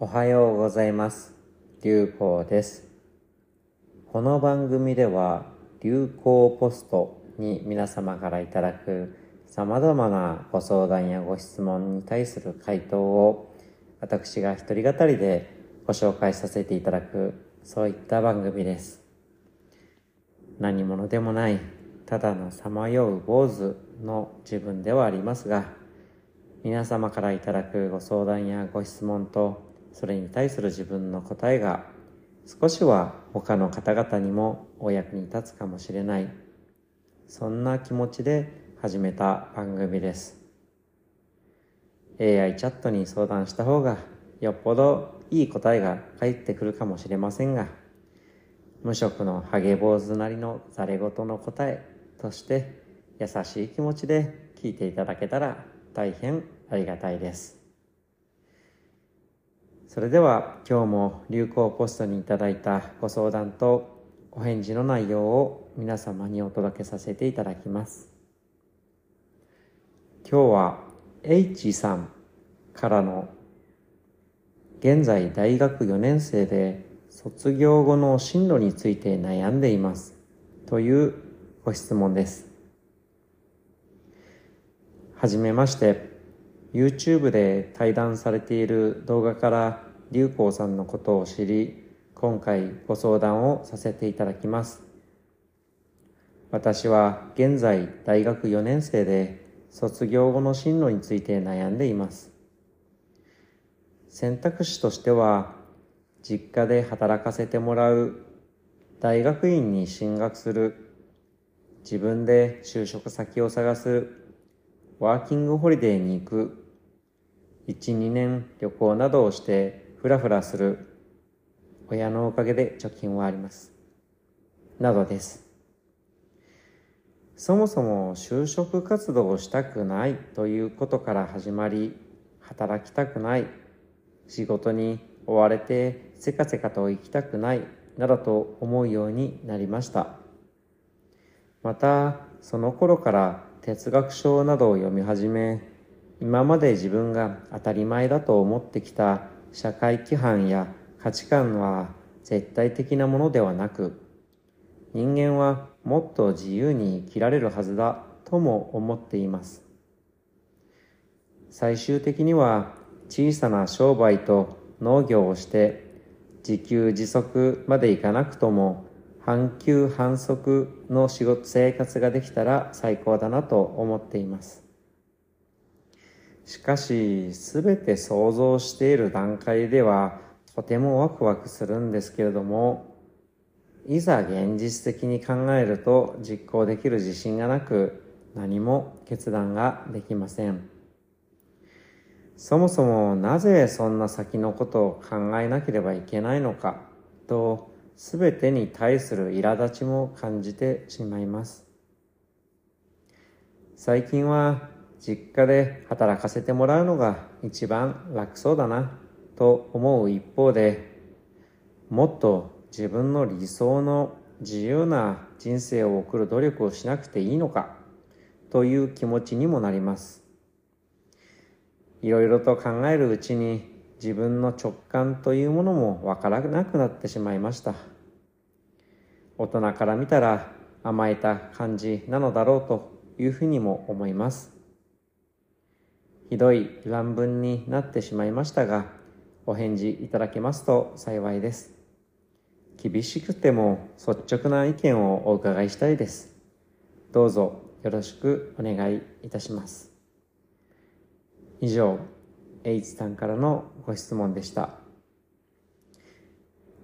おはようございます。流行です。この番組では流行ポストに皆様からいただく様々なご相談やご質問に対する回答を私が一人語りでご紹介させていただくそういった番組です。何者でもないただのさまよう坊主の自分ではありますが皆様からいただくご相談やご質問とそれに対する自分の答えが少しは他の方々にもお役に立つかもしれない。そんな気持ちで始めた番組です。AI チャットに相談した方がよっぽどいい答えが返ってくるかもしれませんが無職のハゲ坊主なりのざれ言の答えとして優しい気持ちで聞いていただけたら大変ありがたいです。それでは今日も流行ポストにいただいたご相談とお返事の内容を皆様にお届けさせていただきます。今日は H さんからの現在大学4年生で卒業後の進路について悩んでいますというご質問です。はじめまして。YouTube で対談されている動画から流行さんのことを知り今回ご相談をさせていただきます。私は現在大学4年生で卒業後の進路について悩んでいます。選択肢としては実家で働かせてもらう大学院に進学する自分で就職先を探すワーキングホリデーに行く12年旅行などをしてフラフラする親のおかげで貯金はあります。などです。そもそも就職活動をしたくないということから始まり働きたくない仕事に追われてせかせかと生きたくないなどと思うようになりました。またその頃から哲学書などを読み始め今まで自分が当たり前だと思ってきた社会規範や価値観は絶対的なものではなく人間はもっと自由に生きられるはずだとも思っています。最終的には小さな商売と農業をして自給自足までいかなくとも半休半足の仕事生活ができたら最高だなと思っています。しかし全て想像している段階ではとてもワクワクするんですけれどもいざ現実的に考えると実行できる自信がなく何も決断ができません。そもそもなぜそんな先のことを考えなければいけないのかと全てに対する苛立ちも感じてしまいます。最近は実家で働かせてもらうのが一番楽そうだなと思う一方でもっと自分の理想の自由な人生を送る努力をしなくていいのかという気持ちにもなります。いろいろと考えるうちに自分の直感というものもわからなくなってしまいました。大人から見たら甘えた感じなのだろうというふうにも思います。ひどい乱文になってしまいましたがお返事いただけますと幸いです。厳しくても率直な意見をお伺いしたいです。どうぞよろしくお願いいたします。以上 H さんからのご質問でした。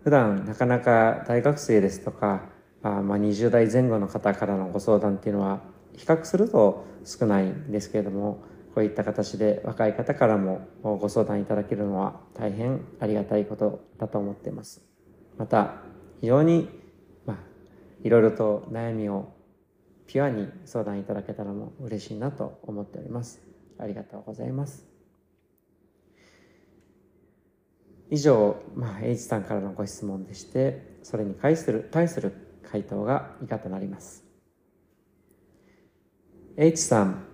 普段なかなか大学生ですとかまあ20代前後の方からのご相談っていうのは比較すると少ないんですけれどもこういった形で若い方からもご相談いただけるのは大変ありがたいことだと思っています。また非常に、まあ、いろいろと悩みをピュアに相談いただけたらも嬉しいなと思っております。ありがとうございます。以上、まあ、H さんからのご質問でしてそれに対する対する回答が以下となります。H さん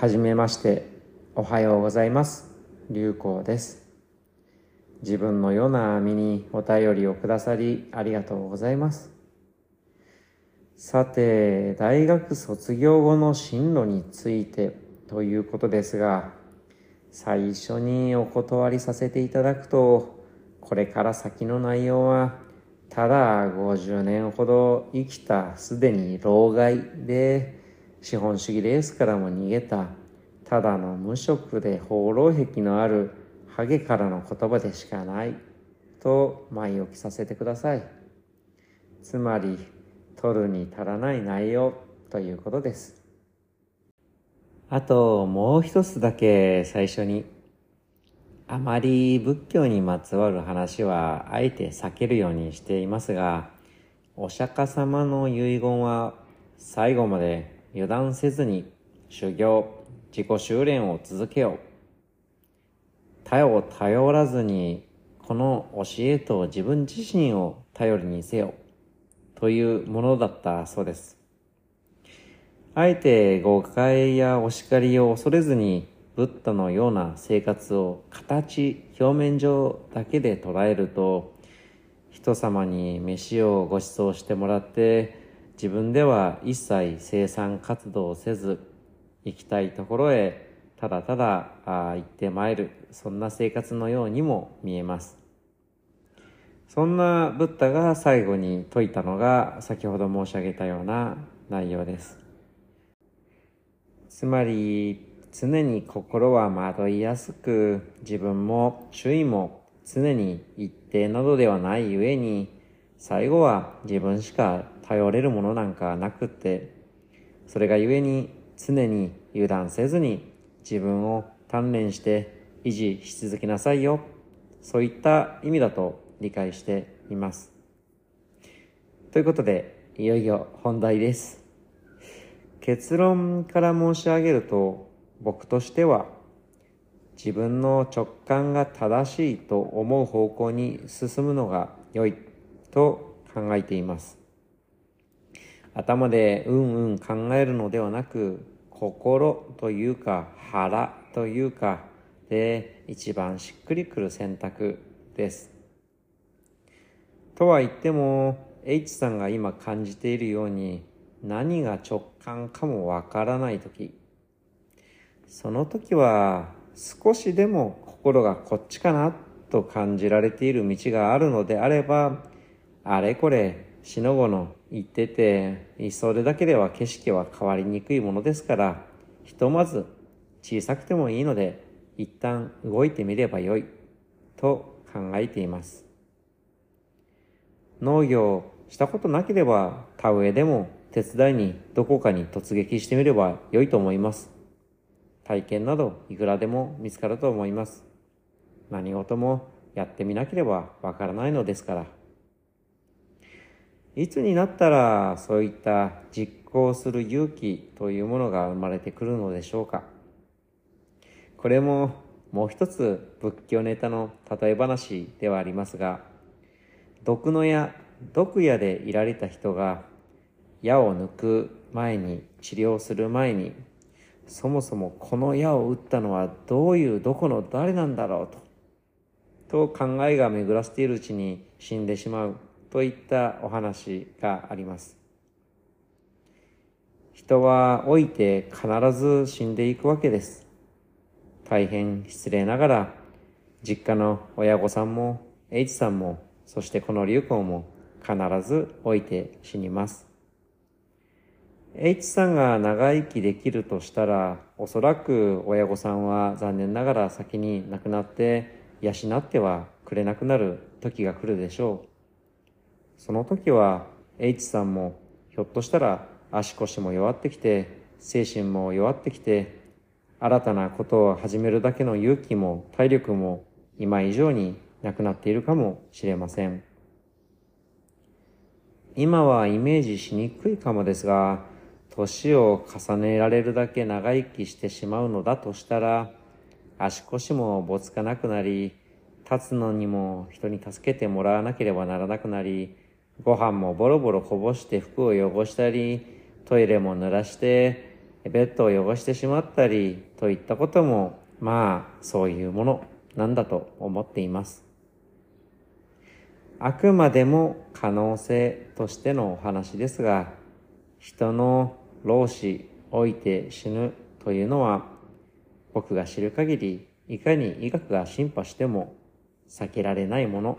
はじめまして。おはようございます。流行です。自分のような身にお便りをくださりありがとうございます。さて、大学卒業後の進路についてということですが、最初にお断りさせていただくと、これから先の内容は、ただ50年ほど生きたすでに老害で、資本主義レースからも逃げた、ただの無職で放浪癖のあるハゲからの言葉でしかないと前置きさせてください。つまり、取るに足らない内容ということです。あと、もう一つだけ最初に。あまり仏教にまつわる話はあえて避けるようにしていますが、お釈迦様の遺言は最後まで油断せずに修行、自己修練を続けよう。他を頼らずに、この教えと自分自身を頼りにせよ、というものだったそうです。あえて誤解やお叱りを恐れずに、ブッダのような生活を形、表面上だけで捉えると、人様に飯をご馳走してもらって、自分では一切生産活動をせず、行きたいところへただただ行ってまいる、そんな生活のようにも見えます。そんなブッダが最後に説いたのが先ほど申し上げたような内容です。つまり常に心は惑いやすく自分も周囲も常に一定などではないゆえに最後は自分しか頼れるものなんかなくってそれがゆえに常に油断せずに自分を鍛錬して維持し続けなさいよ。そういった意味だと理解しています。ということで、いよいよ本題です。結論から申し上げると、僕としては、自分の直感が正しいと思う方向に進むのが良いと考えています。頭でうんうん考えるのではなく、心というか腹というかで一番しっくりくる選択です。とは言っても H さんが今感じているように何が直感かもわからない時その時は少しでも心がこっちかなと感じられている道があるのであればあれこれしのごの言ってて、それだけでは景色は変わりにくいものですから、ひとまず小さくてもいいので、一旦動いてみればよい、と考えています。農業したことなければ、田植えでも手伝いにどこかに突撃してみればよいと思います。体験などいくらでも見つかると思います。何事もやってみなければわからないのですから。いつになったらそういった実行する勇気というものが生まれてくるのでしょうか。これももう一つ仏教ネタの例え話ではありますが毒の矢毒矢でいられた人が矢を抜く前に治療する前にそもそもこの矢を打ったのはどういうどこの誰なんだろうとと考えが巡らせているうちに死んでしまう。といったお話があります。人は老いて必ず死んでいくわけです。大変失礼ながら、実家の親御さんも、H さんも、そしてこの流行も必ず老いて死にます。H さんが長生きできるとしたら、おそらく親御さんは残念ながら先に亡くなって養ってはくれなくなる時が来るでしょう。その時は H さんもひょっとしたら足腰も弱ってきて精神も弱ってきて新たなことを始めるだけの勇気も体力も今以上になくなっているかもしれません。今はイメージしにくいかもですが年を重ねられるだけ長生きしてしまうのだとしたら足腰もぼつかなくなり立つのにも人に助けてもらわなければならなくなりご飯もボロボロこぼして服を汚したり、トイレも濡らして、ベッドを汚してしまったり、といったことも、まあ、そういうものなんだと思っています。あくまでも可能性としてのお話ですが、人の老死、老いて死ぬというのは、僕が知る限り、いかに医学が進歩しても避けられないもの、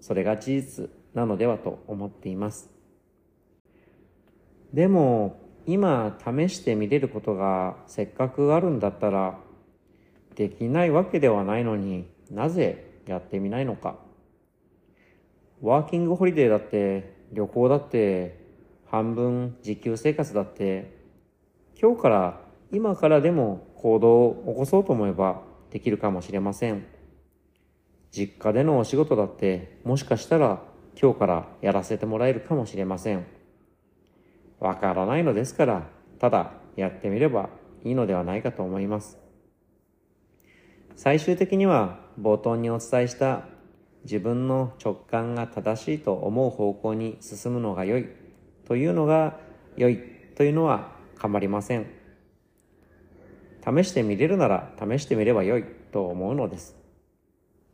それが事実なのではと思っています。でも、今試してみれることがせっかくあるんだったら、できないわけではないのになぜやってみないのか。ワーキングホリデーだって、旅行だって、半分自給生活だって、今日から今からでも行動を起こそうと思えばできるかもしれません。実家でのお仕事だってもしかしたら今日からやらせてもらえるかもしれません。わからないのですから、ただやってみればいいのではないかと思います。最終的には冒頭にお伝えした自分の直感が正しいと思う方向に進むのが良いというのが良いというのは構りません。試してみれるなら試してみれば良いと思うのです。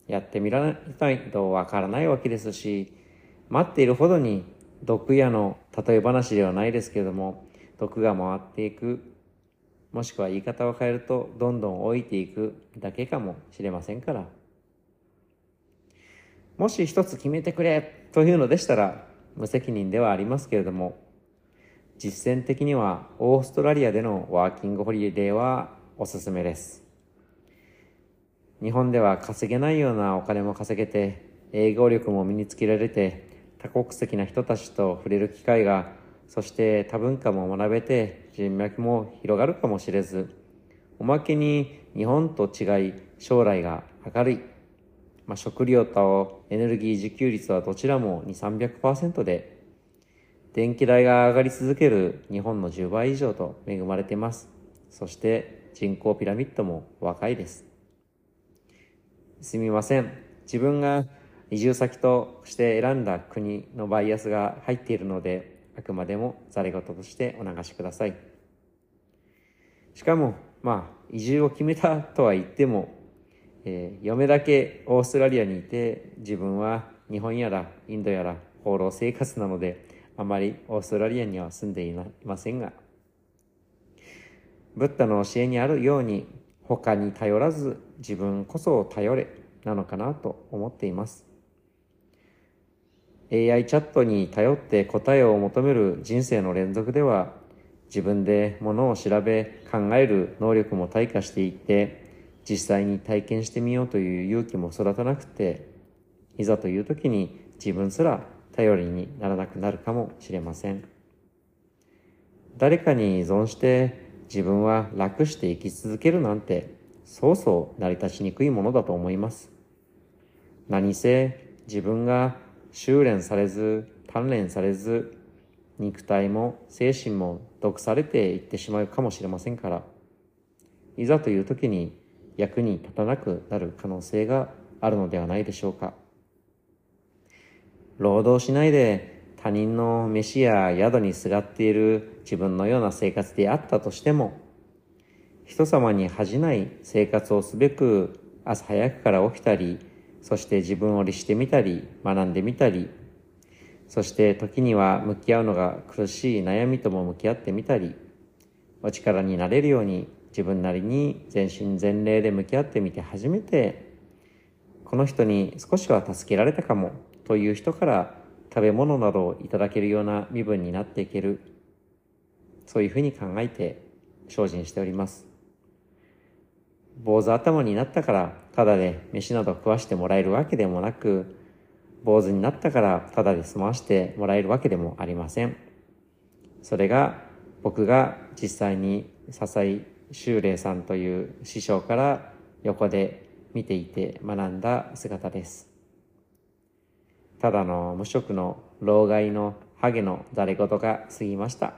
やってみらないとわからないわけですし、待っているほどに毒矢の例え話ではないですけれども、毒が回っていく、もしくは言い方を変えるとどんどん老いていくだけかもしれませんから。もし一つ決めてくれというのでしたら無責任ではありますけれども、実践的にはオーストラリアでのワーキングホリデーはおすすめです。日本では稼げないようなお金も稼げて、営業力も身につけられて、多国籍な人たちと触れる機会が、そして多文化も学べて人脈も広がるかもしれず、おまけに日本と違い将来が明るいまあ、食料とエネルギー自給率はどちらも2、300%で、電気代が上がり続ける日本の10倍以上と恵まれています。そして人口ピラミッドも若いです。すみません。自分が移住先として選んだ国のバイアスが入っているので、あくまでもざれ言としてお流しください。しかも、まあ、移住を決めたとは言っても、えー、嫁だけオーストラリアにいて自分は日本やらインドやら放浪生活なのであまりオーストラリアには住んでいませんがブッダの教えにあるように他に頼らず自分こそ頼れなのかなと思っています AI チャットに頼って答えを求める人生の連続では自分でものを調べ考える能力も退化していって実際に体験してみようという勇気も育たなくて、いざという時に自分すら頼りにならなくなるかもしれません。誰かに依存して自分は楽して生き続けるなんて、そうそう成り立ちにくいものだと思います。何せ自分が修練されず、鍛錬されず、肉体も精神も毒されていってしまうかもしれませんから、いざという時に役に立たなくなる可能性があるのではないでしょうか。労働しないで他人の飯や宿にすがっている自分のような生活であったとしても、人様に恥じない生活をすべく朝早くから起きたり、そして自分を律してみたり、学んでみたり、そして時には向き合うのが苦しい悩みとも向き合ってみたり、お力になれるように自分なりに全身全霊で向き合ってみて初めてこの人に少しは助けられたかもという人から食べ物などをいただけるような身分になっていける。そういうふうに考えて精進しております。坊主頭になったからただで飯など食わしてもらえるわけでもなく坊主になったからただで済ましてもらえるわけでもありませんそれが僕が実際に支え修霊さんという師匠から横で見ていて学んだ姿です。ただの無職の老害のハゲの誰事が過ぎました。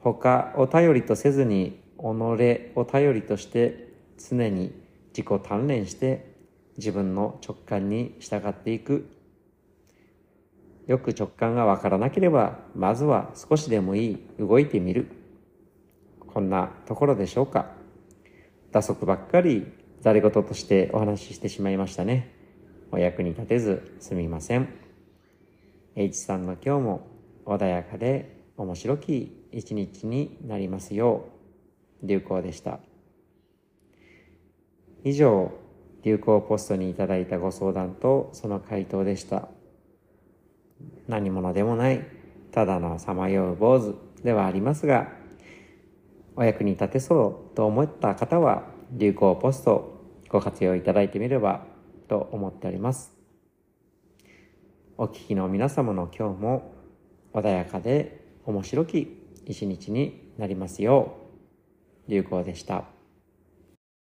他を頼りとせずに己を頼りとして常に自己鍛錬して自分の直感に従っていく。よく直感がわからなければ、まずは少しでもいい動いてみる。こんなところでしょうか。打足ばっかりざれ言としてお話ししてしまいましたね。お役に立てずすみません。H さんの今日も穏やかで面白き一日になりますよう、流行でした。以上、流行ポストにいただいたご相談とその回答でした。何者でもない、ただのさまよう坊主ではありますが、お役に立てそうと思った方は、流行ポストご活用いただいてみればと思っております。お聞きの皆様の今日も穏やかで面白き一日になりますよう、流行でした。